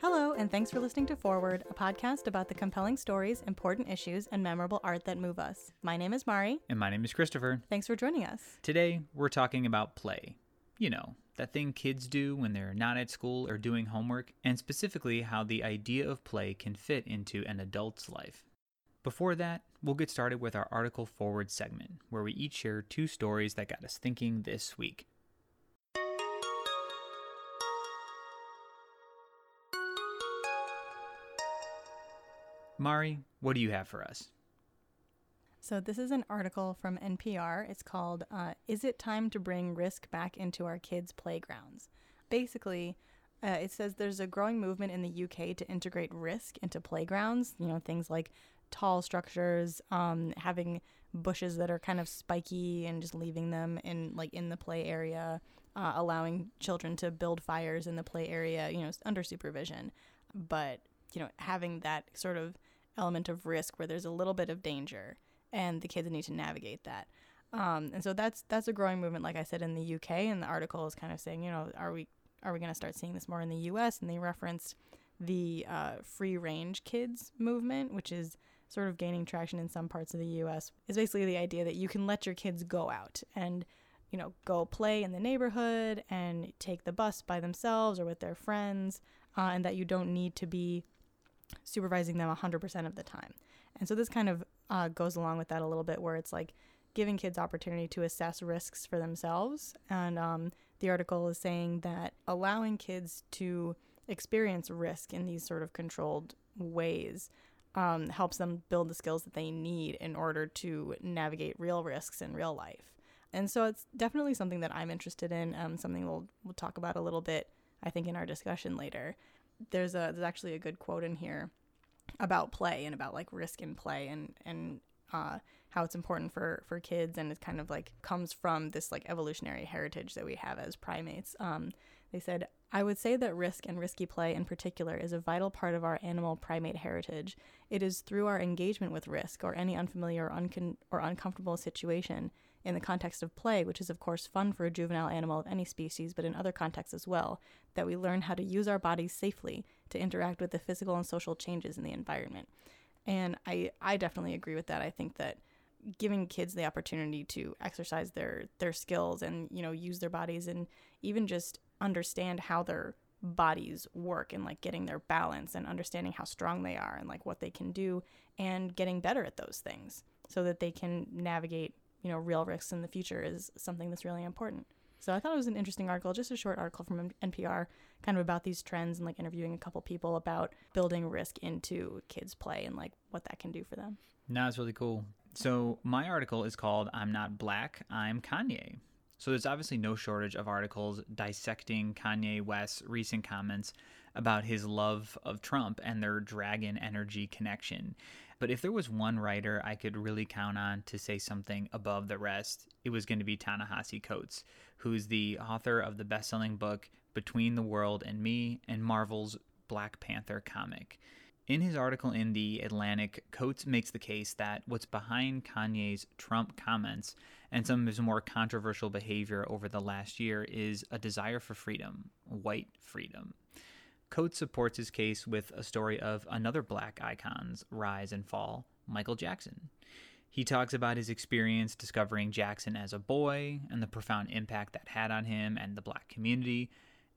Hello, and thanks for listening to Forward, a podcast about the compelling stories, important issues, and memorable art that move us. My name is Mari. And my name is Christopher. Thanks for joining us. Today, we're talking about play. You know, that thing kids do when they're not at school or doing homework, and specifically how the idea of play can fit into an adult's life. Before that, we'll get started with our article forward segment, where we each share two stories that got us thinking this week. Mari, what do you have for us? So, this is an article from NPR. It's called uh, Is It Time to Bring Risk Back into Our Kids' Playgrounds? Basically, uh, it says there's a growing movement in the UK to integrate risk into playgrounds. You know, things like tall structures, um, having bushes that are kind of spiky and just leaving them in like in the play area, uh, allowing children to build fires in the play area, you know, under supervision. But you know, having that sort of element of risk where there's a little bit of danger and the kids need to navigate that. Um, and so that's that's a growing movement, like I said, in the UK. And the article is kind of saying, you know, are we are we going to start seeing this more in the U.S.? And they referenced the uh, free range kids movement, which is sort of gaining traction in some parts of the U.S. Is basically the idea that you can let your kids go out and you know go play in the neighborhood and take the bus by themselves or with their friends, uh, and that you don't need to be supervising them 100% of the time. And so this kind of uh, goes along with that a little bit, where it's like giving kids opportunity to assess risks for themselves. And um, the article is saying that allowing kids to experience risk in these sort of controlled ways um, helps them build the skills that they need in order to navigate real risks in real life. And so it's definitely something that I'm interested in, um, something we'll, we'll talk about a little bit, I think, in our discussion later there's a there's actually a good quote in here about play and about like risk in play and and uh, how it's important for for kids and it kind of like comes from this like evolutionary heritage that we have as primates. Um, they said I would say that risk and risky play in particular is a vital part of our animal primate heritage. It is through our engagement with risk or any unfamiliar or, uncon- or uncomfortable situation in the context of play, which is, of course, fun for a juvenile animal of any species, but in other contexts as well, that we learn how to use our bodies safely to interact with the physical and social changes in the environment. And I, I definitely agree with that. I think that giving kids the opportunity to exercise their their skills and you know use their bodies and even just understand how their bodies work and like getting their balance and understanding how strong they are and like what they can do and getting better at those things so that they can navigate you know real risks in the future is something that's really important. So I thought it was an interesting article, just a short article from NPR, kind of about these trends and like interviewing a couple people about building risk into kids' play and like what that can do for them. No, it's really cool. So my article is called "I'm Not Black, I'm Kanye." So there's obviously no shortage of articles dissecting Kanye West's recent comments about his love of Trump and their dragon energy connection. But if there was one writer I could really count on to say something above the rest, it was going to be Ta-Nehisi Coates, who's the author of the best-selling book Between the World and Me and Marvel's Black Panther comic. In his article in The Atlantic, Coates makes the case that what's behind Kanye's Trump comments and some of his more controversial behavior over the last year is a desire for freedom, white freedom. Coates supports his case with a story of another black icon's rise and fall, Michael Jackson. He talks about his experience discovering Jackson as a boy and the profound impact that had on him and the black community,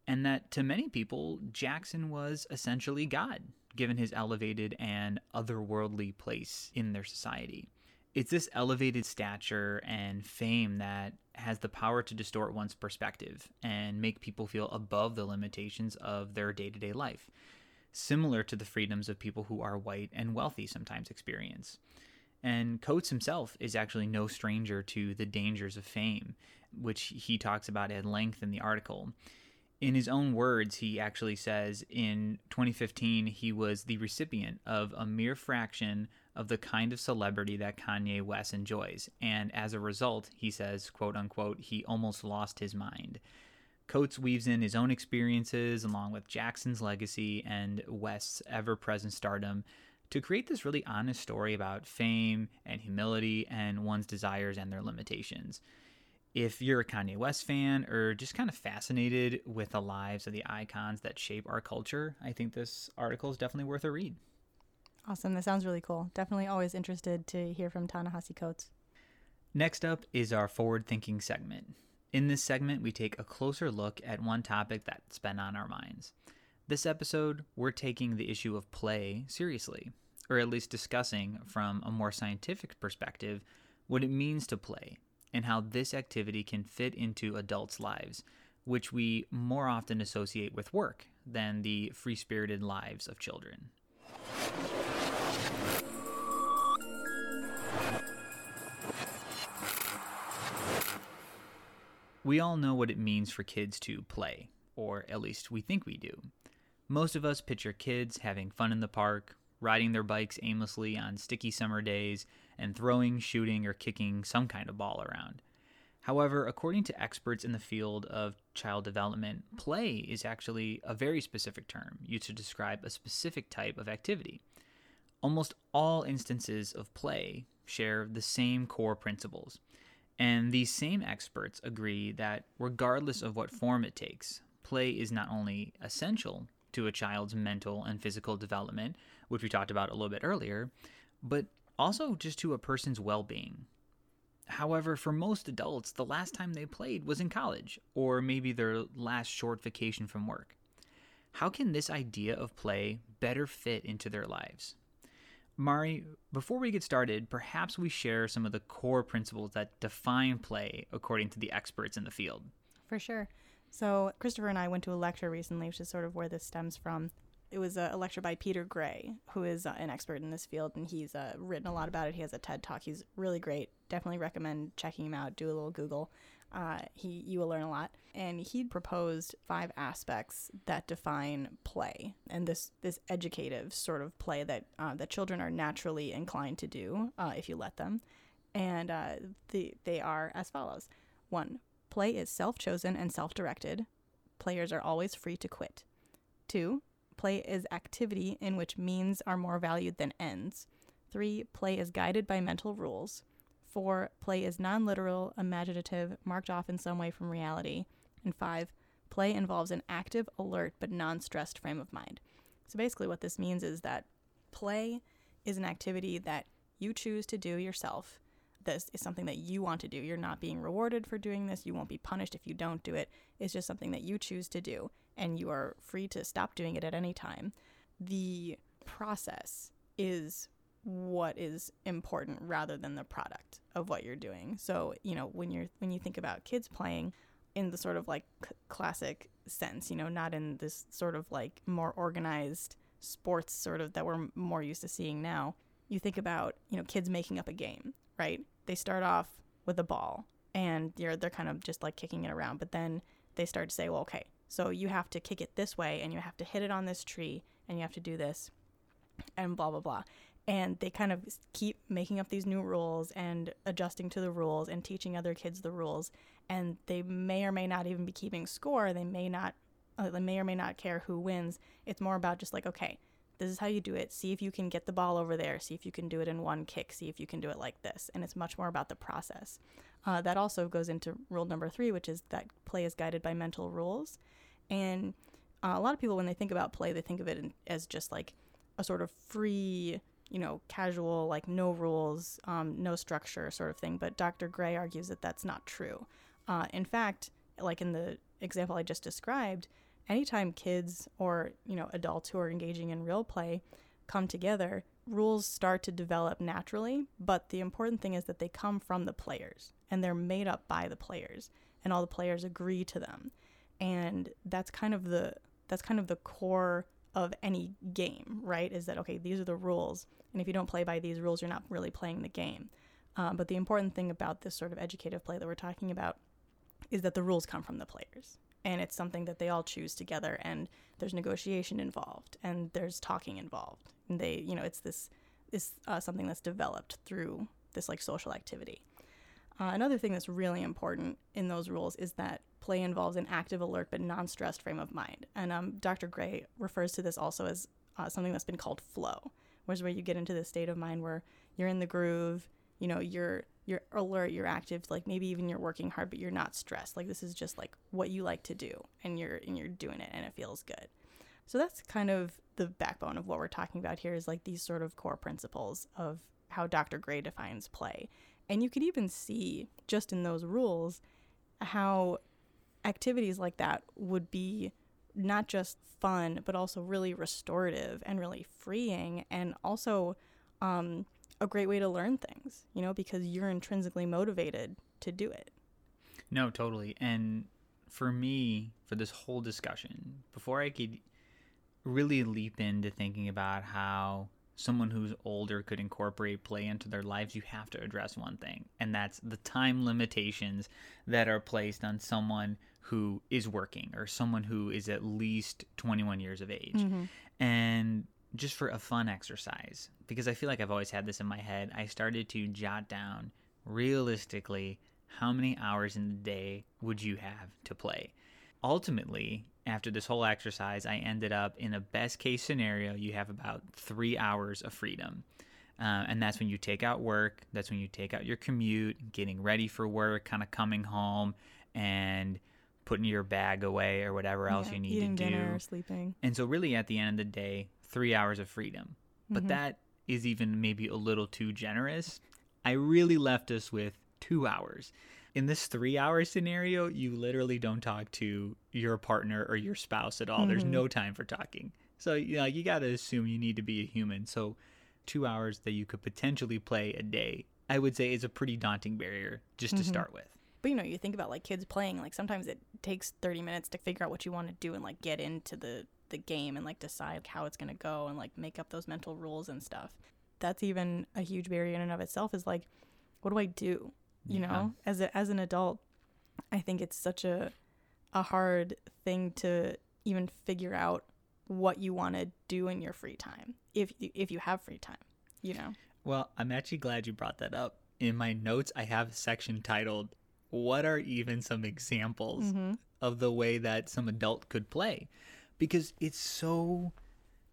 and that to many people, Jackson was essentially God, given his elevated and otherworldly place in their society. It's this elevated stature and fame that has the power to distort one's perspective and make people feel above the limitations of their day to day life, similar to the freedoms of people who are white and wealthy sometimes experience. And Coates himself is actually no stranger to the dangers of fame, which he talks about at length in the article in his own words, he actually says in 2015 he was the recipient of a mere fraction of the kind of celebrity that Kanye West enjoys, and as a result, he says, quote unquote, he almost lost his mind. Coates weaves in his own experiences along with Jackson's legacy and West's ever present stardom to create this really honest story about fame and humility and one's desires and their limitations If you're a Kanye West fan or just kind of fascinated with the lives of the icons that shape our culture, I think this article is definitely worth a read. Awesome. That sounds really cool. Definitely always interested to hear from Ta-Nehisi Coates. Next up is our forward thinking segment. In this segment, we take a closer look at one topic that's been on our minds. This episode, we're taking the issue of play seriously, or at least discussing from a more scientific perspective what it means to play and how this activity can fit into adults' lives, which we more often associate with work than the free spirited lives of children. We all know what it means for kids to play, or at least we think we do. Most of us picture kids having fun in the park, riding their bikes aimlessly on sticky summer days, and throwing, shooting, or kicking some kind of ball around. However, according to experts in the field of child development, play is actually a very specific term used to describe a specific type of activity. Almost all instances of play share the same core principles. And these same experts agree that regardless of what form it takes, play is not only essential to a child's mental and physical development, which we talked about a little bit earlier, but also just to a person's well being. However, for most adults, the last time they played was in college, or maybe their last short vacation from work. How can this idea of play better fit into their lives? Mari, before we get started, perhaps we share some of the core principles that define play according to the experts in the field. For sure. So, Christopher and I went to a lecture recently, which is sort of where this stems from. It was a, lecture by Peter Gray, who is uh, an expert in this field, and he's uh, written a lot about it. He has a TED talk. He's really great. Definitely recommend checking him out. Do a little Google. Uh, he you will learn a lot. And he proposed five aspects that define play, and this this educative sort of play that uh, that children are naturally inclined to do uh, if you let them. And uh, the they are as follows: one, play is self-chosen and self-directed. Players are always free to quit. Two, play is activity in which means are more valued than ends. Three, play is guided by mental rules. Four, play is non literal, imaginative, marked off in some way from reality. And five, play involves an active, alert, but non stressed frame of mind. So basically, what this means is that play is an activity that you choose to do yourself. This is something that you want to do. You're not being rewarded for doing this. You won't be punished if you don't do it. It's just something that you choose to do, and you are free to stop doing it at any time. The process is what is important rather than the product of what you're doing. So, you know, when you're when you think about kids playing in the sort of like c- classic sense, you know, not in this sort of like more organized sports sort of that we're more used to seeing now. You think about, you know, kids making up a game, right? They start off with a ball and you're they're kind of just like kicking it around, but then they start to say, "Well, okay, so you have to kick it this way and you have to hit it on this tree and you have to do this." And blah blah blah. And they kind of keep making up these new rules and adjusting to the rules and teaching other kids the rules. And they may or may not even be keeping score. They may not uh, they may or may not care who wins. It's more about just like okay this is how you do it see if you can get the ball over there see if you can do it in one kick see if you can do it like this and it's much more about the process uh, that also goes into rule number three which is that play is guided by mental rules and uh, a lot of people when they think about play they think of it in, as just like a sort of free you know, casual, like no rules, um, no structure sort of thing. But Dr. Gray argues that that's not true. Uh, in fact, like in the example I just described, anytime kids or, you know, adults who are engaging in real play come together, rules start to develop naturally. But the important thing is that they come from the players and they're made up by the players and all the players agree to them. And that's kind of the that's kind of the core of any game, right? Is that okay? These are the rules, and if you don't play by these rules, you're not really playing the game. Um, but the important thing about this sort of educative play that we're talking about is that the rules come from the players, and it's something that they all choose together, and there's negotiation involved, and there's talking involved, and they, you know, it's this is uh, something that's developed through this like social activity. Uh, another thing that's really important in those rules is that play involves an active, alert, but non stressed frame of mind. And um, Dr. Gray refers to this also as uh, something that's been called flow, is where you get into this state of mind where you're in the groove, you know, you're you're alert, you're active, like maybe even you're working hard, but you're not stressed. Like this is just like what you like to do, and you're and you're doing it, and it feels good. So that's kind of the backbone of what we're talking about here is like these sort of core principles of how Dr. Gray defines play. And you could even see just in those rules how activities like that would be not just fun, but also really restorative and really freeing, and also um, a great way to learn things, you know, because you're intrinsically motivated to do it. No, totally. And for me, for this whole discussion, before I could really leap into thinking about how someone who's older could incorporate play into their lives, you have to address one thing, and that's the time limitations that are placed on someone who is working or someone who is at least 21 years of age. Mm-hmm. And just for a fun exercise, because I feel like I've always had this in my head, I started to jot down realistically how many hours in the day would you have to play. Ultimately, after this whole exercise, I ended up in a best case scenario, you have about three hours of freedom. Uh, and that's when you take out work, that's when you take out your commute, getting ready for work, kind of coming home and putting your bag away or whatever else Yeah, you need to do. dinner, sleeping. And so, really, at the end of the day, three hours of freedom. But Mhm. that is even maybe a little too generous. I really left us with two hours. In this three hour scenario, you literally don't talk to your partner or your spouse at all. There's Mhm. no time for talking. So, you know, you got to assume you need to be a human. So, two hours that you could potentially play a day, I would say is a pretty daunting barrier just to Mhm. start with. But you know, you think about like kids playing, like sometimes it takes 30 minutes to figure out what you want to do and like get into the the game and like decide how it's going to go and like make up those mental rules and stuff. That's even a huge barrier in and of itself is like what do I do? You Yeah. know, as a, as an adult, I think it's such a a hard thing to even figure out what you want to do in your free time. If you, if you have free time, you know. Well, I'm actually glad you brought that up. In my notes, I have a section titled, What are even some examples Mm-hmm. of the way that some adult could play? Because it's so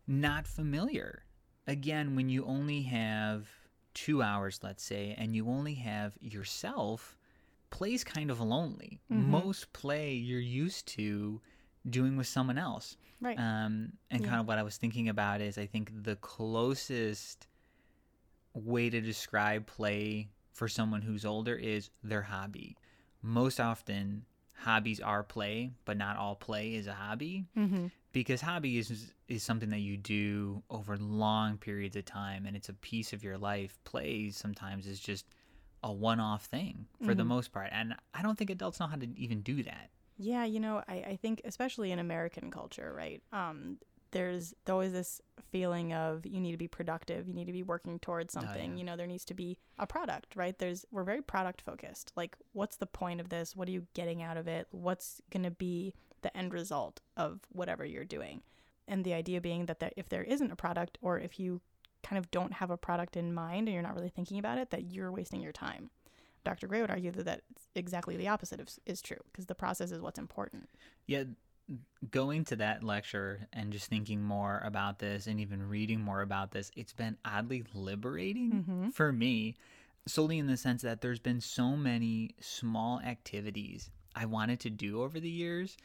not familiar. Again, when you only have two hours, let's say, and you only have yourself, play's kind of lonely. Mhm. Most play you're used to doing with someone else. Right. Um, and Yeah. kind of what I was thinking about is I think the closest way to describe play for someone who's older is their hobby. Most often, hobbies are play, but not all play is a hobby mm-hmm. because hobby is is something that you do over long periods of time and it's a piece of your life. Play sometimes is just a one-off thing for the Mhm. most part, and I don't think adults know how to even do that. Yeah, you know, I, I think especially in American culture, right? Um, there's always this feeling of you need to be productive, you need to be working towards Oh, something. yeah. You know, there needs to be a product, right? There's we're very product focused. Like, what's the point of this? What are you getting out of it? What's gonna be the end result of whatever you're doing? And the idea being that there, if there isn't a product, or if you kind of don't have a product in mind and you're not really thinking about it, that you're wasting your time. Dr. Gray would argue that that's exactly the opposite of, is true because the process is what's important. Yeah, going to that lecture and just thinking more about this and even reading more about this, it's been oddly liberating Mhm. for me, solely in the sense that there's been so many small activities I wanted to do over the years,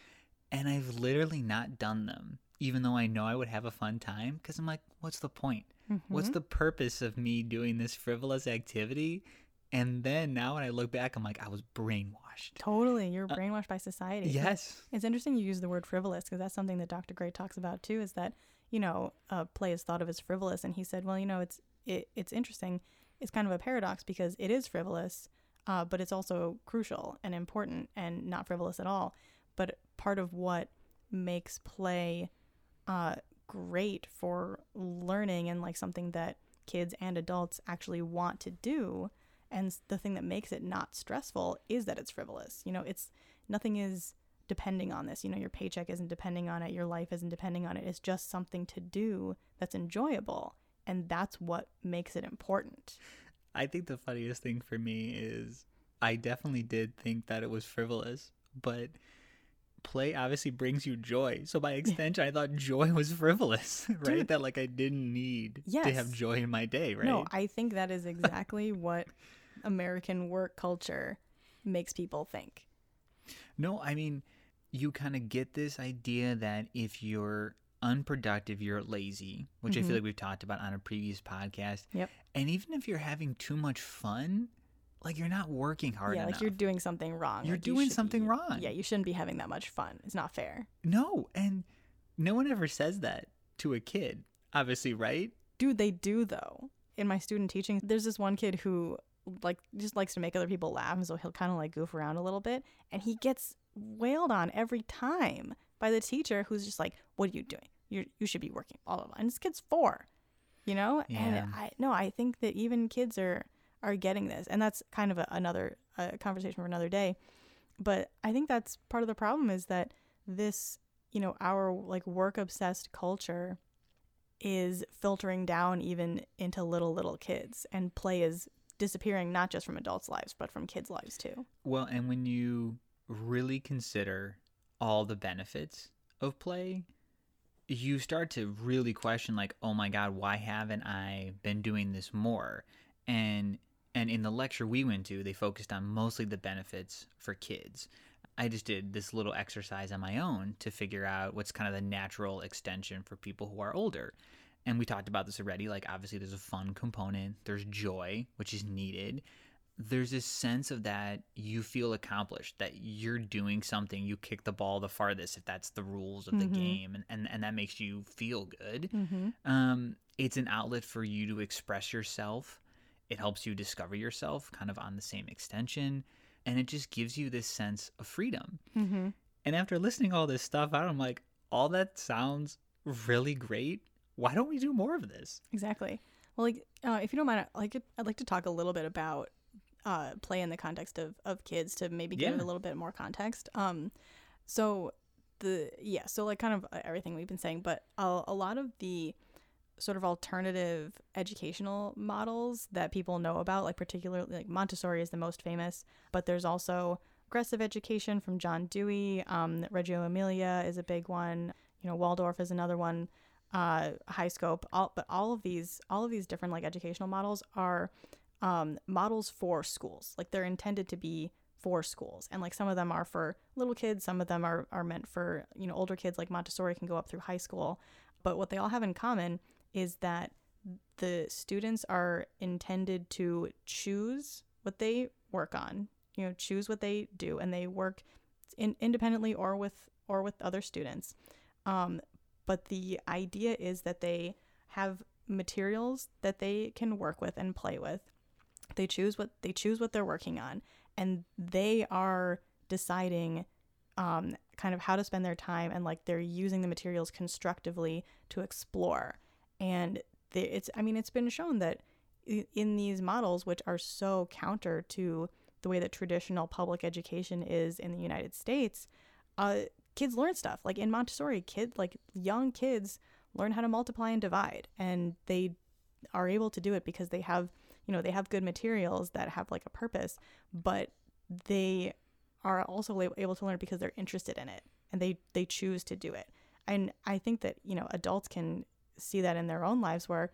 and I've literally not done them, even though I know I would have a fun time. Because I'm like, what's the point? What's Mhm. the purpose of me doing this frivolous activity? And then now when I look back, I'm like, I was brainwashed. Totally. You're brainwashed by society. Uh, Yes. It's interesting you use the word frivolous because that's something that Dr. Gray talks about too is that, you know, uh, play is thought of as frivolous. And he said, well, you know, it's it, it's interesting. It's kind of a paradox because it is frivolous, uh, but it's also crucial and important and not frivolous at all. But part of what makes play uh, great for learning and like something that kids and adults actually want to do and the thing that makes it not stressful is that it's frivolous you know it's nothing is depending on this you know your paycheck isn't depending on it your life isn't depending on it it's just something to do that's enjoyable and that's what makes it important I think the funniest thing for me is I definitely did think that it was frivolous, but play obviously brings you joy. So by extension, I thought joy was frivolous, right? Dude. That like I didn't need to have joy in my day, right? No, I think that is exactly what American work culture makes people think. No, I mean, you kind of get this idea that if you're unproductive, you're lazy, which I Mhm. feel like we've talked about on a previous podcast. Yep. And even if you're having too much fun, like you're not working hard yeah, enough. like you're doing something wrong. You're Like, doing should something be- wrong. Yeah, you shouldn't be having that much fun. It's not fair. No, and no one ever says that to a kid, obviously, right? Dude, they do though. In my student teaching, there's this one kid who like just likes to make other people laugh, and so he'll kind of like goof around a little bit, and he gets wailed on every time by the teacher, who's just like, "What are you doing? You you should be working." Blah blah blah. And this kid's four, you know. Yeah. And I no, I think that even kids are are getting this, and that's kind of a, another uh, conversation for another day. But I think that's part of the problem is that this, you know, our like work obsessed culture is filtering down even into little little kids and play is disappearing not just from adults lives but from kids lives too Well, and when you really consider all the benefits of play, you start to really question like, "Oh my god, why haven't I been doing this more?" And and in the lecture we went to, they focused on mostly the benefits for kids. I just did this little exercise on my own to figure out what's kind of the natural extension for people who are older. And we talked about this already. Like, obviously, there's a fun component, there's joy, which is needed. There's this sense of that you feel accomplished, that you're doing something, you kick the ball the farthest, if that's the rules of the Mhm. game, and, and, and that makes you feel good. mm-hmm. Um, it's an outlet for you to express yourself. It helps you discover yourself kind of on the same extension. And it just gives you this sense of freedom. Mm-hmm. And after listening all this stuff out, I'm like, all that sounds really great. Why don't we do more of this? exactly. Well like uh, if you don't mind like i'd like to talk a little bit about uh, play in the context of, of kids to maybe give it a little bit more context. Um so the yeah so like kind of uh, everything we've been saying but a, a lot of the sort of alternative educational models that people know about like particularly like montessori is the most famous but there's also progressive education from john dewey. Um, reggio emilia is a big one. You know waldorf is another one uh, high scope all, but all of these all of these different like educational models are um, models for schools. Like they're intended to be for schools. And like some of them are for little kids some of them are, are meant for you know older kids like montessori can go up through high school. But what they all have in common is that the students are intended to choose what they work on you know choose what they do and they work in, independently or with or with other students. Um, but the idea is that they have materials that they can work with and play with. They choose what they choose what they're working on and they are deciding um, kind of how to spend their time and like they're using the materials constructively to explore. And they, it's i mean it's been shown that in these models which are so counter to the way that traditional public education is in the united states uh, kids learn stuff. Like in montessori kid like young kids learn how to multiply and divide and they are able to do it because they have you know they have good materials that have like a purpose but they are also able to learn because they're interested in it and they they choose to do it. And i think that you know adults can see that in their own lives where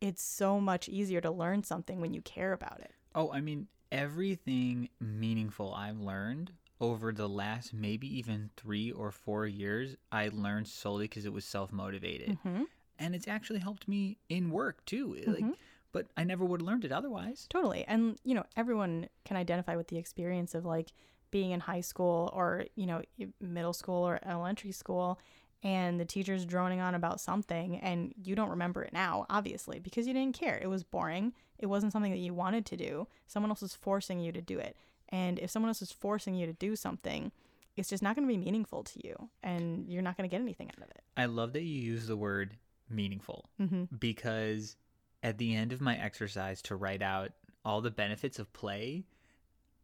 it's so much easier to learn something when you care about it. Oh, I mean, everything meaningful I've learned over the last maybe even three or four years, I learned solely because it was self motivated. mm-hmm. And it's actually helped me in work too. Like, Mhm. but I never would have learned it otherwise. Totally. And, you know, everyone can identify with the experience of like being in high school or, you know, middle school or elementary school and the teacher's droning on about something and you don't remember it now, obviously, because you didn't care. It was boring. It wasn't something that you wanted to do. Someone else was forcing you to do it. And if someone else is forcing you to do something, it's just not going to be meaningful to you and you're not going to get anything out of it. I love that you use the word meaningful Mm-hmm. because at the end of my exercise to write out all the benefits of play,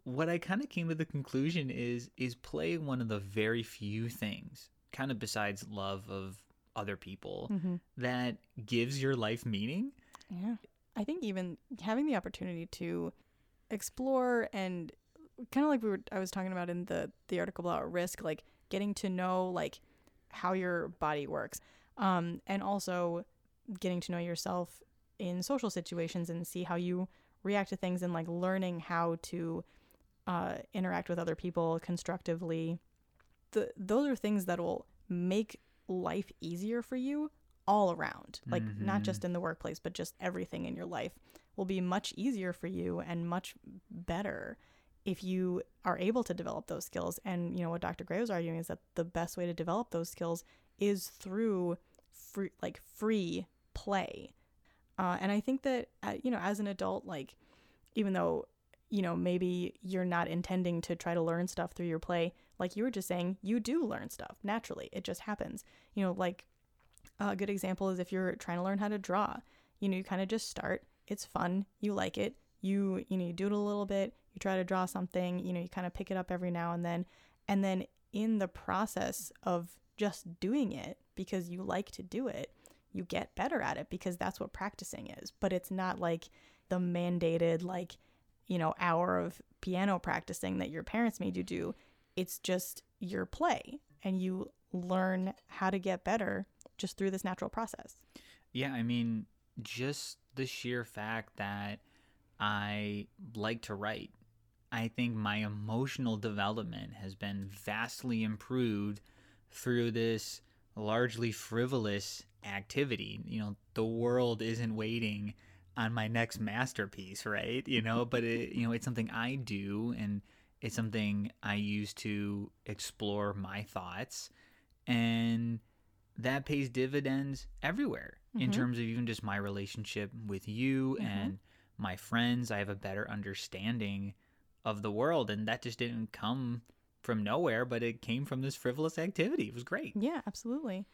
what I kind of came to the conclusion is is play one of the very few things, kind of besides love of other people, Mm-hmm. that gives your life meaning. Yeah. I think even having the opportunity to explore and kind of like we were I was talking about in the the article about risk like getting to know like how your body works, um, and also getting to know yourself in social situations and see how you react to things and like learning how to uh, interact with other people constructively. The, those are things that will make life easier for you all around. Like, not Mhm. just in the workplace, but just everything in your life will be much easier for you and much better if you are able to develop those skills. And, you know, what Dr. Gray was arguing is that the best way to develop those skills is through free, like free play. Uh, and I think that, uh, you know, as an adult, like, even though, you know, maybe you're not intending to try to learn stuff through your play, like you were just saying, you do learn stuff naturally. It just happens. You know, like a good example is if you're trying to learn how to draw, you know, you kind of just start. It's fun. You like it. You, you know, you do it a little bit. You try to draw something, you know, you kind of pick it up every now and then. And then in the process of just doing it because you like to do it, you get better at it because that's what practicing is. But it's not like the mandated, like, you know, hour of piano practicing that your parents made you do. It's just your play and you learn how to get better just through this natural process. Yeah, I mean, just the sheer fact that I like to write, I think my emotional development has been vastly improved through this largely frivolous activity. You know, the world isn't waiting on my next masterpiece, right? You know, but it, you know, it's something I do and it's something I use to explore my thoughts and that pays dividends everywhere in Mhm. terms of even just my relationship with you Mhm. and my friends. I have a better understanding of the world, and that just didn't come from nowhere, but it came from this frivolous activity. It was great. Yeah, absolutely.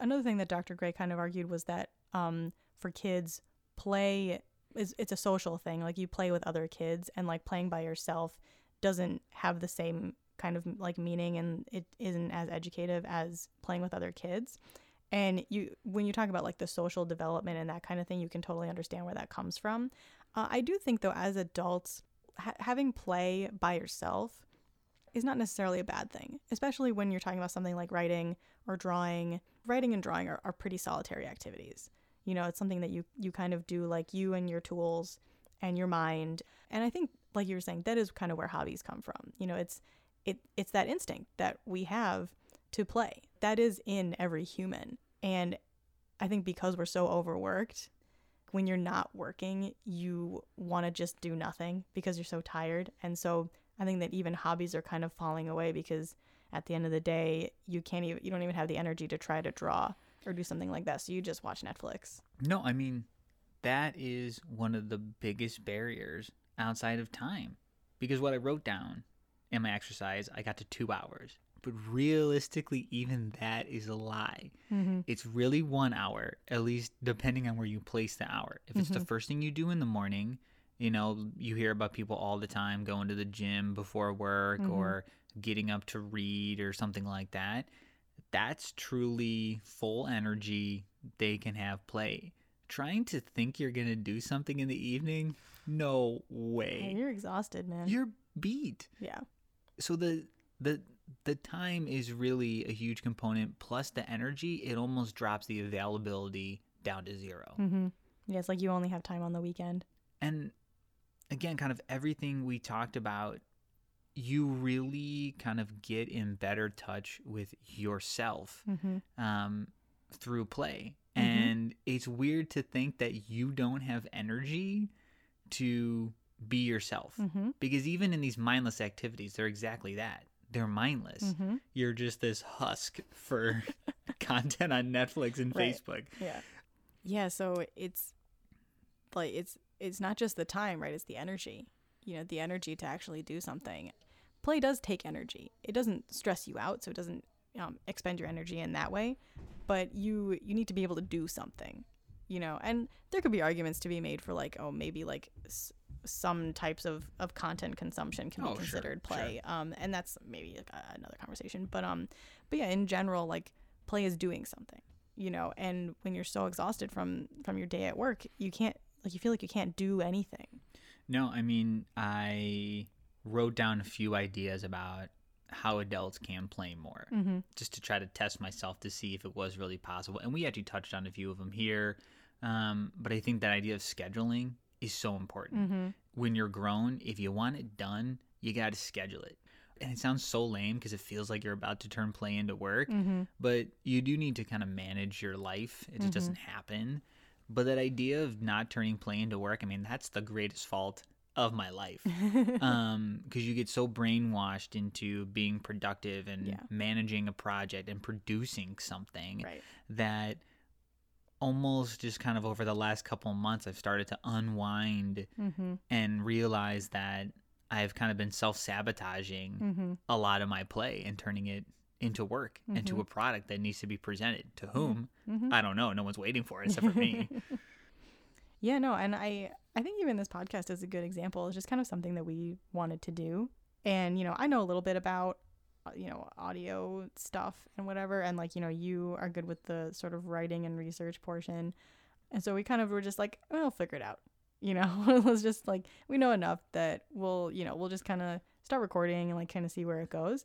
Another thing that Dr. Gray kind of argued was that um, for kids, play is it's a social thing. Like you play with other kids, and like playing by yourself doesn't have the same kind of like meaning, and it isn't as educative as playing with other kids. And you, when you talk about like the social development and that kind of thing, you can totally understand where that comes from. Uh, I do think though, as adults, ha- having play by yourself is not necessarily a bad thing, especially when you're talking about something like writing or drawing. Writing and drawing are, are pretty solitary activities. You know, it's something that you, you kind of do like you and your tools and your mind. And I think, like you were saying, that is kind of where hobbies come from. You know, it's it it's that instinct that we have to play. That is in every human. And I think because we're so overworked, when you're not working, you want to just do nothing because you're so tired. And so I think that even hobbies are kind of falling away because at the end of the day, you can't even you don't even have the energy to try to draw or do something like that. So you just watch Netflix. No, I mean, that is one of the biggest barriers outside of time. Because what I wrote down in my exercise, I got to two hours. But realistically, even that is a lie. Mm-hmm. It's really one hour, at least depending on where you place the hour. If it's the Mhm. first thing you do in the morning, you know, you hear about people all the time going to the gym before work Mhm. or getting up to read or something like that. That's truly full energy. They can have play. Trying to think you're going to do something in the evening, no way. You're exhausted, man. You're beat yeah. so the the the time is really a huge component plus the energy it almost drops the availability down to zero Mm-hmm. Yeah, it's like you only have time on the weekend. and again kind of everything we talked about you really kind of get in better touch with yourself Mm-hmm. um, through play Mhm. and it's weird to think that you don't have energy to be yourself Mm-hmm. because even in these mindless activities they're exactly that they're mindless Mm-hmm. you're just this husk for content on Netflix and Right. Facebook. Yeah. Yeah, so it's like it's it's not just the time, right? It's the energy. You know, the energy to actually do something. Play does take energy. It doesn't stress you out, so it doesn't um, expend your energy in that way. But you you need to be able to do something, you know. And there could be arguments to be made for like, oh, maybe like some types of, of content consumption can be Oh, sure, considered play. Um, and that's maybe like a, another conversation. But um, but yeah, in general, like play is doing something you know and when you're so exhausted from from your day at work you can't like you feel like you can't do anything No, I mean, I wrote down a few ideas about how adults can play more, Mm-hmm. just to try to test myself to see if it was really possible. And we actually touched on a few of them here, um, but I think that idea of scheduling is so important. Mm-hmm. When you're grown, if you want it done, you got to schedule it. And it sounds so lame because it feels like you're about to turn play into work, Mm-hmm. but you do need to kind of manage your life. It just doesn't happen. But that idea of not turning play into work, I mean, that's the greatest fault of my life. um because you get so brainwashed into being productive and Yeah. managing a project and producing something right. that almost just kind of over the last couple of months i've started to unwind Mm-hmm. and realize that i've kind of been self-sabotaging Mm-hmm. a lot of my play and turning it into work into Mhm. a product that needs to be presented to whom Mm-hmm. i don't know no one's waiting for it except for me yeah, no, and I I think even this podcast is a good example. It's just kind of something that we wanted to do. And, you know, I know a little bit about you know, audio stuff and whatever and like, you know, you are good with the sort of writing and research portion. And so we kind of were just like, we'll figure it out. You know, let's just like we know enough that we'll, you know, we'll just kind of start recording and like kind of see where it goes.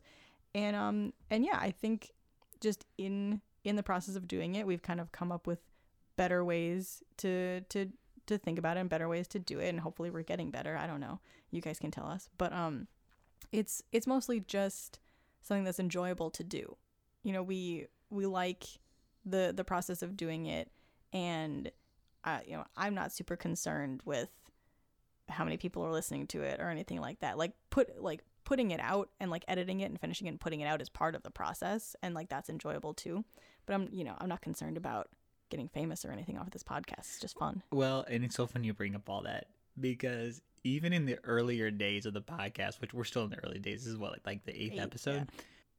And um and yeah, I think just in in the process of doing it, we've kind of come up with better ways to to to think about it and better ways to do it and hopefully we're getting better. I don't know. You guys can tell us. But um it's it's mostly just something that's enjoyable to do. You know, we we like the the process of doing it and uh, you know, I'm not super concerned with how many people are listening to it or anything like that. Like put like putting it out and like editing it and finishing it and putting it out is part of the process and like that's enjoyable too. But I'm you know, I'm not concerned about getting famous or anything off of this podcast. It's just fun. Well, and it's so funny you bring up all that because even in the earlier days of the podcast, which we're still in the early days, this is what like the eighth Eight, episode,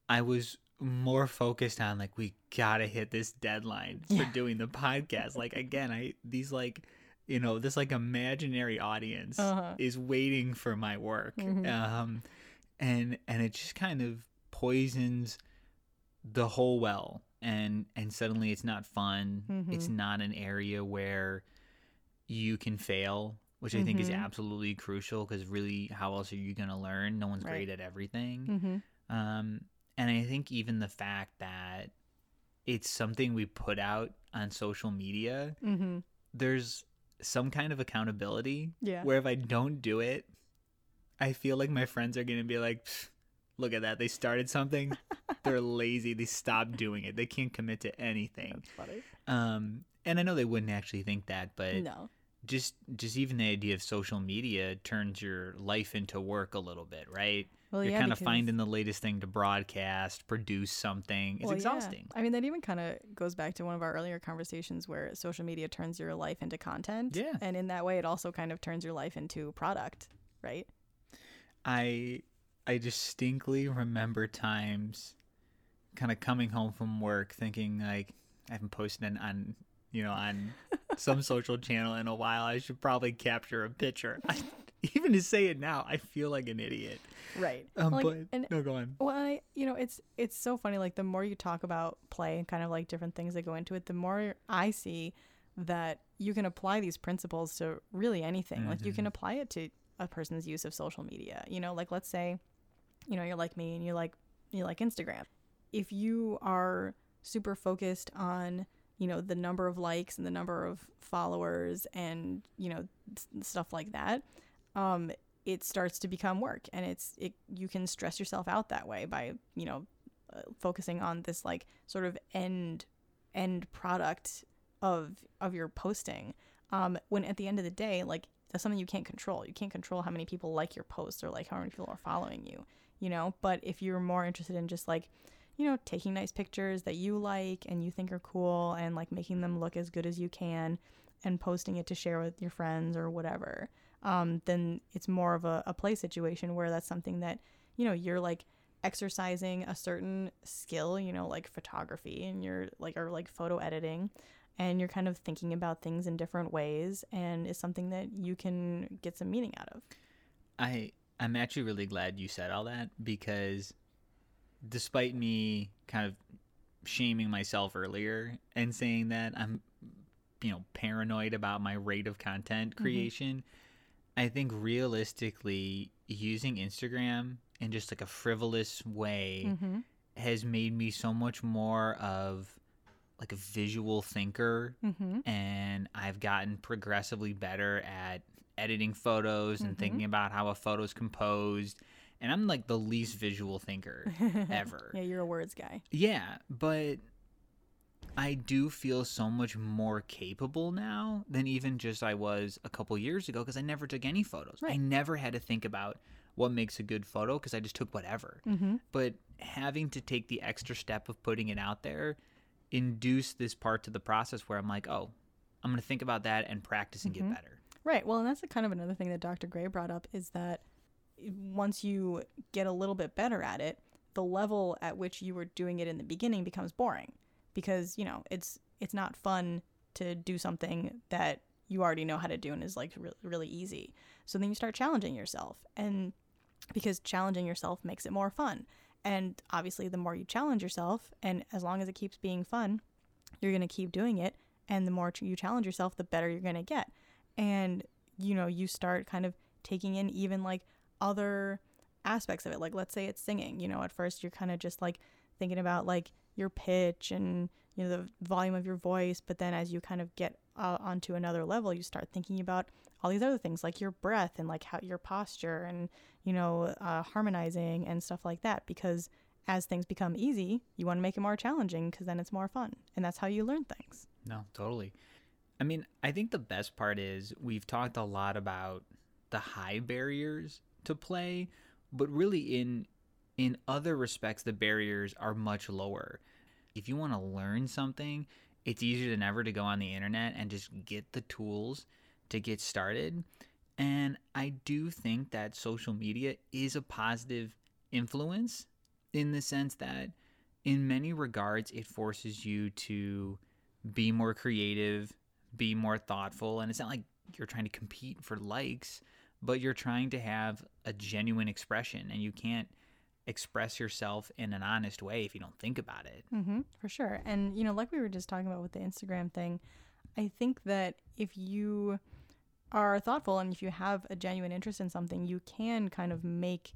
I was more focused on like we gotta hit this deadline for doing the podcast. Like again, I these like you know this like imaginary audience Uh-huh. is waiting for my work, Mhm. um, and and it just kind of poisons the whole well and and suddenly it's not fun it's Mhm. not an area where you can fail which i think is Mhm. absolutely crucial because really how else are you going to learn no one's Right. great at everything Mm-hmm. um and i think even the fact that it's something we put out on social media Mm-hmm. there's some kind of accountability Yeah. where if i don't do it i feel like my friends are going to be like look at that they started something they're lazy they stopped doing it they can't commit to anything That's funny. um and i know they wouldn't actually think that but No. Just just even the idea of social media turns your life into work a little bit right Well, you're yeah, kind of finding the latest thing to broadcast produce something it's Well, yeah. exhausting I mean, that even kind of goes back to one of our earlier conversations where social media turns your life into content. Yeah. And in that way, it also kind of turns your life into product, right? i i distinctly remember times kind of coming home from work thinking like i haven't posted on you know on some social channel in a while i should probably capture a picture I, even to say it now i feel like an idiot Right. um, Like, but and no go on Well, I, you know, it's it's so funny. Like the more you talk about play and kind of like different things that go into it, the more I see that you can apply these principles to really anything. Like you can Mhm. apply it to a person's use of social media. You know, like let's say, you know, you're like me and you like you like Instagram. If you are super focused on you know the number of likes and the number of followers and you know stuff like that um it starts to become work and it's it you can stress yourself out that way by you know uh, focusing on this like sort of end end product of of your posting um when at the end of the day like that's something you can't control. You can't control how many people like your posts or like how many people are following you you know? But if you're more interested in just like you know taking nice pictures that you like and you think are cool and like making them look as good as you can and posting it to share with your friends or whatever um, then it's more of a, a play situation where that's something that you know you're like exercising a certain skill you know like photography and you're like or like photo editing and you're kind of thinking about things in different ways and it's something that you can get some meaning out of. I I'm actually really glad you said all that because despite me kind of shaming myself earlier and saying that I'm you know paranoid about my rate of content Mhm. creation, I think realistically, using Instagram in just like a frivolous way Mm-hmm. has made me so much more of like a visual thinker Mm-hmm. and I've gotten progressively better at editing photos and Mhm. thinking about how a photo's composed. And I'm like the least visual thinker ever. yeah, you're a words guy. Yeah, but I do feel so much more capable now than even just I was a couple years ago because I never took any photos. I never had to think about what makes a good photo because I just took whatever. Mm-hmm. But having to take the extra step of putting it out there induced this part to the process where I'm like, oh, I'm going to think about that and practice and Mhm. get better. Right. Well, and that's a kind of another thing that Dr. Gray brought up is that once you get a little bit better at it, the level at which you were doing it in the beginning becomes boring because, you know, it's it's not fun to do something that you already know how to do and is like re- really easy. So then you start challenging yourself and because challenging yourself makes it more fun. And obviously the more you challenge yourself and as long as it keeps being fun, you're going to keep doing it and the more you challenge yourself, the better you're going to get and you know you start kind of taking in even like other aspects of it like let's say it's singing you know at first you're kind of just like thinking about like your pitch and you know the volume of your voice but then as you kind of get uh, onto another level you start thinking about all these other things like your breath and like how your posture and you know uh, harmonizing and stuff like that because as things become easy you want to make it more challenging because then it's more fun and that's how you learn things No, totally. I mean, I think the best part is we've talked a lot about the high barriers to play, but really in in other respects the barriers are much lower. If you want to learn something, it's easier than ever to go on the internet and just get the tools to get started. And I do think that social media is a positive influence in the sense that in many regards it forces you to be more creative, be more thoughtful, and it's not like you're trying to compete for likes, but you're trying to have a genuine expression and you can't express yourself in an honest way if you don't think about it. Mm-hmm, for sure. And, you know, like we were just talking about with the Instagram thing, I think that if you are thoughtful and if you have a genuine interest in something, you can kind of make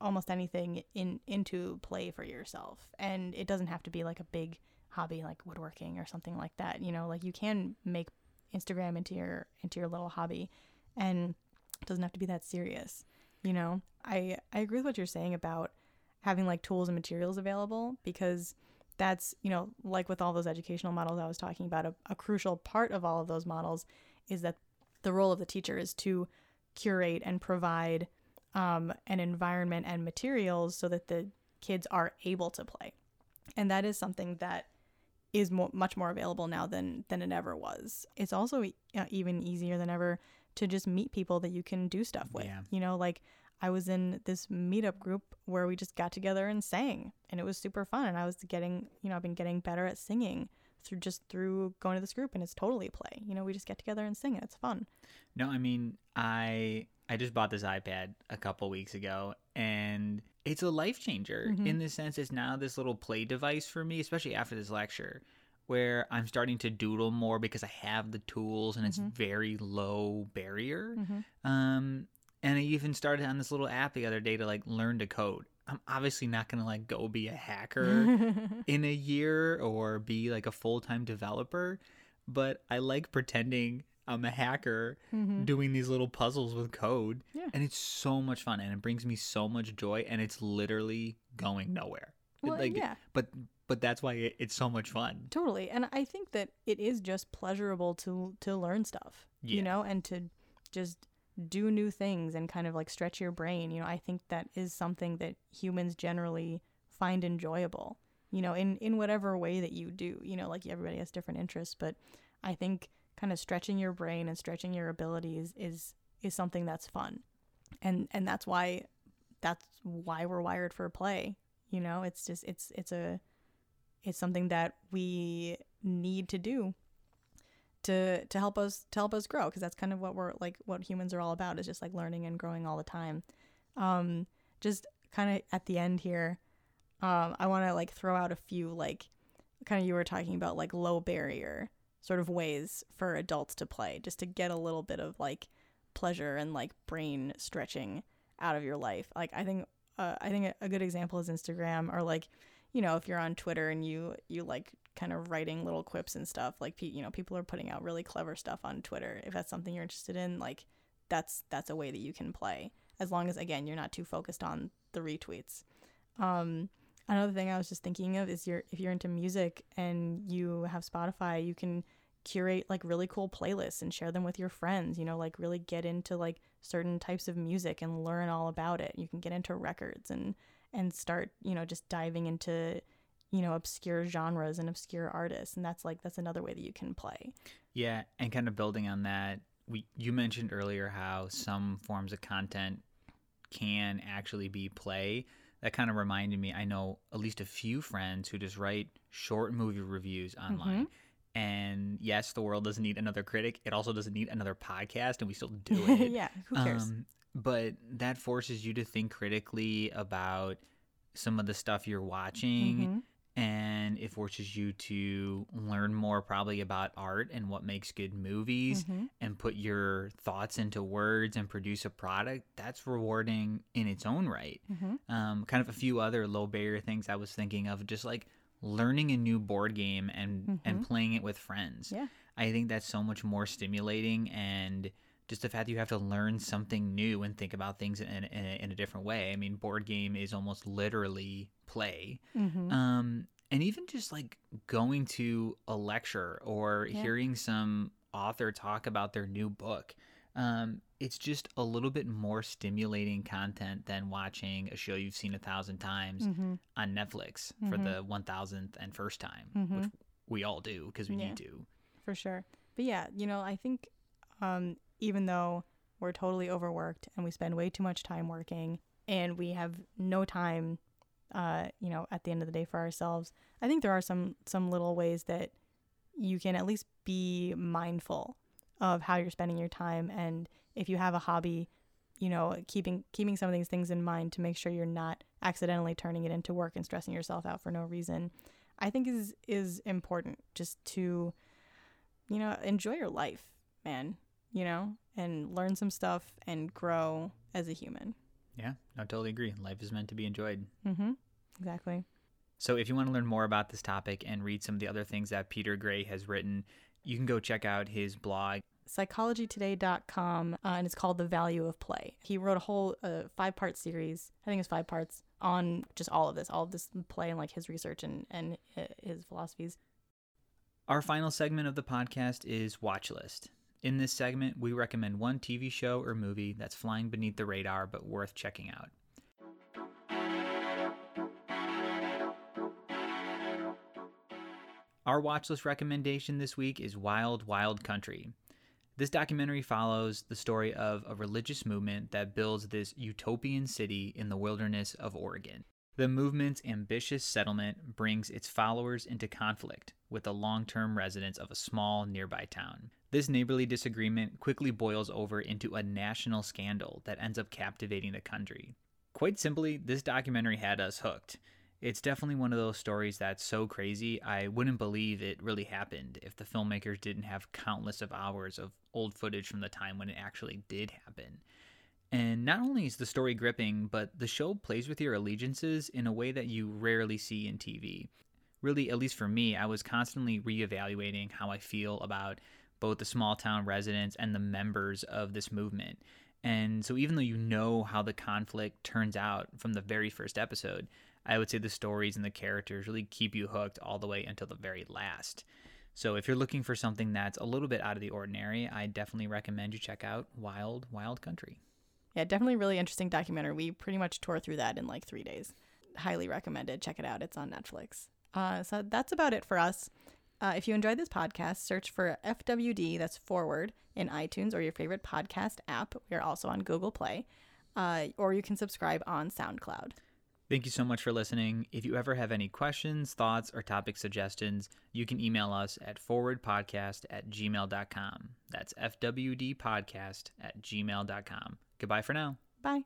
almost anything in into play for yourself. And it doesn't have to be like a big hobby like woodworking or something like that. You know, like you can make Instagram into your into your little hobby and doesn't have to be that serious. You know, I I agree with what you're saying about having like tools and materials available because that's you know like with all those educational models i was talking about a, a, crucial part of all of those models is that the role of the teacher is to curate and provide um, an environment and materials so that the kids are able to play and that is something that is mo- much more available now than than it ever was it's also e- even easier than ever to just meet people that you can do stuff with Yeah. you know like I was in this meetup group where we just got together and sang, and it was super fun. And I was getting, you know, I've been getting better at singing through just through going to this group, and it's totally play. You know, we just get together and sing, and it's fun. No, I mean, I I just bought this iPad a couple weeks ago and it's a life changer Mhm. in the sense it's now this little play device for me, especially after this lecture where I'm starting to doodle more because I have the tools and it's Mhm. very low barrier. Mm-hmm. Um and I even started on this little app the other day to like learn to code. I'm obviously not going to like go be a hacker in a year or be like a full-time developer, but I like pretending I'm a hacker Mhm. doing these little puzzles with code. Yeah. And it's so much fun and it brings me so much joy and it's literally going nowhere. Well, like yeah, but but that's why it, it's so much fun. totally. And I think that it is just pleasurable to to learn stuff, Yeah. you know, and to just do new things and kind of like stretch your brain. You know, I think that is something that humans generally find enjoyable. You know, in in whatever way that you do. You know, like everybody has different interests, but I think kind of stretching your brain and stretching your abilities is is something that's fun. And and that's why that's why we're wired for play. You know, it's just it's it's a it's something that we need to do to to help us to help us grow because that's kind of what we're like what humans are all about is just like learning and growing all the time um just kind of at the end here um i want to like throw out a few like kind of you were talking about like low barrier sort of ways for adults to play just to get a little bit of like pleasure and like brain stretching out of your life. Like I think uh, I think a good example is Instagram or like you know if you're on Twitter and you you like kind of writing little quips and stuff like you know people are putting out really clever stuff on Twitter. If that's something you're interested in, like that's that's a way that you can play as long as again you're not too focused on the retweets. Um, another thing I was just thinking of is you're if you're into music and you have Spotify, you can curate like really cool playlists and share them with your friends, you know, like really get into like certain types of music and learn all about it. You can get into records and and start, you know, just diving into you know obscure genres and obscure artists. And that's like that's another way that you can play. Yeah and kind of building on that we you mentioned earlier how some forms of content can actually be play. That kind of reminded me i know at least a few friends who just write short movie reviews online. mm-hmm. And yes the world doesn't need another critic. It also doesn't need another podcast and we still do it. yeah who cares? Um, but that forces you to think critically about some of the stuff you're watching mm-hmm. and it forces you to learn more probably about art and what makes good movies mm-hmm. and put your thoughts into words and produce a product that's rewarding in its own right. Mm-hmm. um, kind of a few other low barrier things i was thinking of just like learning a new board game and mm-hmm. and playing it with friends yeah i think that's so much more stimulating and just the fact that you have to learn something new and think about things in, in, in a different way. I mean, board game is almost literally play. Mm-hmm. Um, and even just like going to a lecture or yeah. hearing some author talk about their new book. Um, it's just a little bit more stimulating content than watching a show you've seen a thousand times mm-hmm. on Netflix mm-hmm. for the one thousandth and first time, which mm-hmm. we all do because we yeah, need to. For sure. But yeah, you know, I think um, even though we're totally overworked and we spend way too much time working and we have no time uh, you know, at the end of the day for ourselves. I think there are some some little ways that you can at least be mindful of how you're spending your time and if you have a hobby, you know, keeping keeping some of these things in mind to make sure you're not accidentally turning it into work and stressing yourself out for no reason. I think is is important just to you know, enjoy your life, man you know, and learn some stuff and grow as a human. Yeah, I totally agree. Life is meant to be enjoyed. Mm-hmm. Exactly. So, if you want to learn more about this topic and read some of the other things that Peter Gray has written, you can go check out his blog, psychologytoday.com, uh, and it's called The Value of Play. He wrote a whole uh, five part series, I think it's five parts, on just all of this, all of this play and like his research and, and uh, his philosophies. Our final segment of the podcast is Watch List. In this segment, we recommend one TV show or movie that's flying beneath the radar but worth checking out. Our watchlist recommendation this week is Wild Wild Country. This documentary follows the story of a religious movement that builds this utopian city in the wilderness of Oregon. The movement's ambitious settlement brings its followers into conflict with the long term residents of a small nearby town. This neighborly disagreement quickly boils over into a national scandal that ends up captivating the country. Quite simply, this documentary had us hooked. It's definitely one of those stories that's so crazy, I wouldn't believe it really happened if the filmmakers didn't have countless of hours of old footage from the time when it actually did happen. And not only is the story gripping, but the show plays with your allegiances in a way that you rarely see in TV. Really, at least for me, I was constantly reevaluating how I feel about both the small town residents and the members of this movement. And so, even though you know how the conflict turns out from the very first episode, I would say the stories and the characters really keep you hooked all the way until the very last. So, if you're looking for something that's a little bit out of the ordinary, I definitely recommend you check out Wild Wild Country. Yeah, definitely really interesting documentary. We pretty much tore through that in like three days. Highly recommended. Check it out. It's on Netflix. Uh, so that's about it for us. Uh, if you enjoyed this podcast, search for FWD, that's forward, in iTunes or your favorite podcast app. We are also on Google Play, uh, or you can subscribe on SoundCloud. Thank you so much for listening. If you ever have any questions, thoughts, or topic suggestions, you can email us at forwardpodcast at gmail.com. That's FWDpodcast at gmail.com. Goodbye for now. Bye.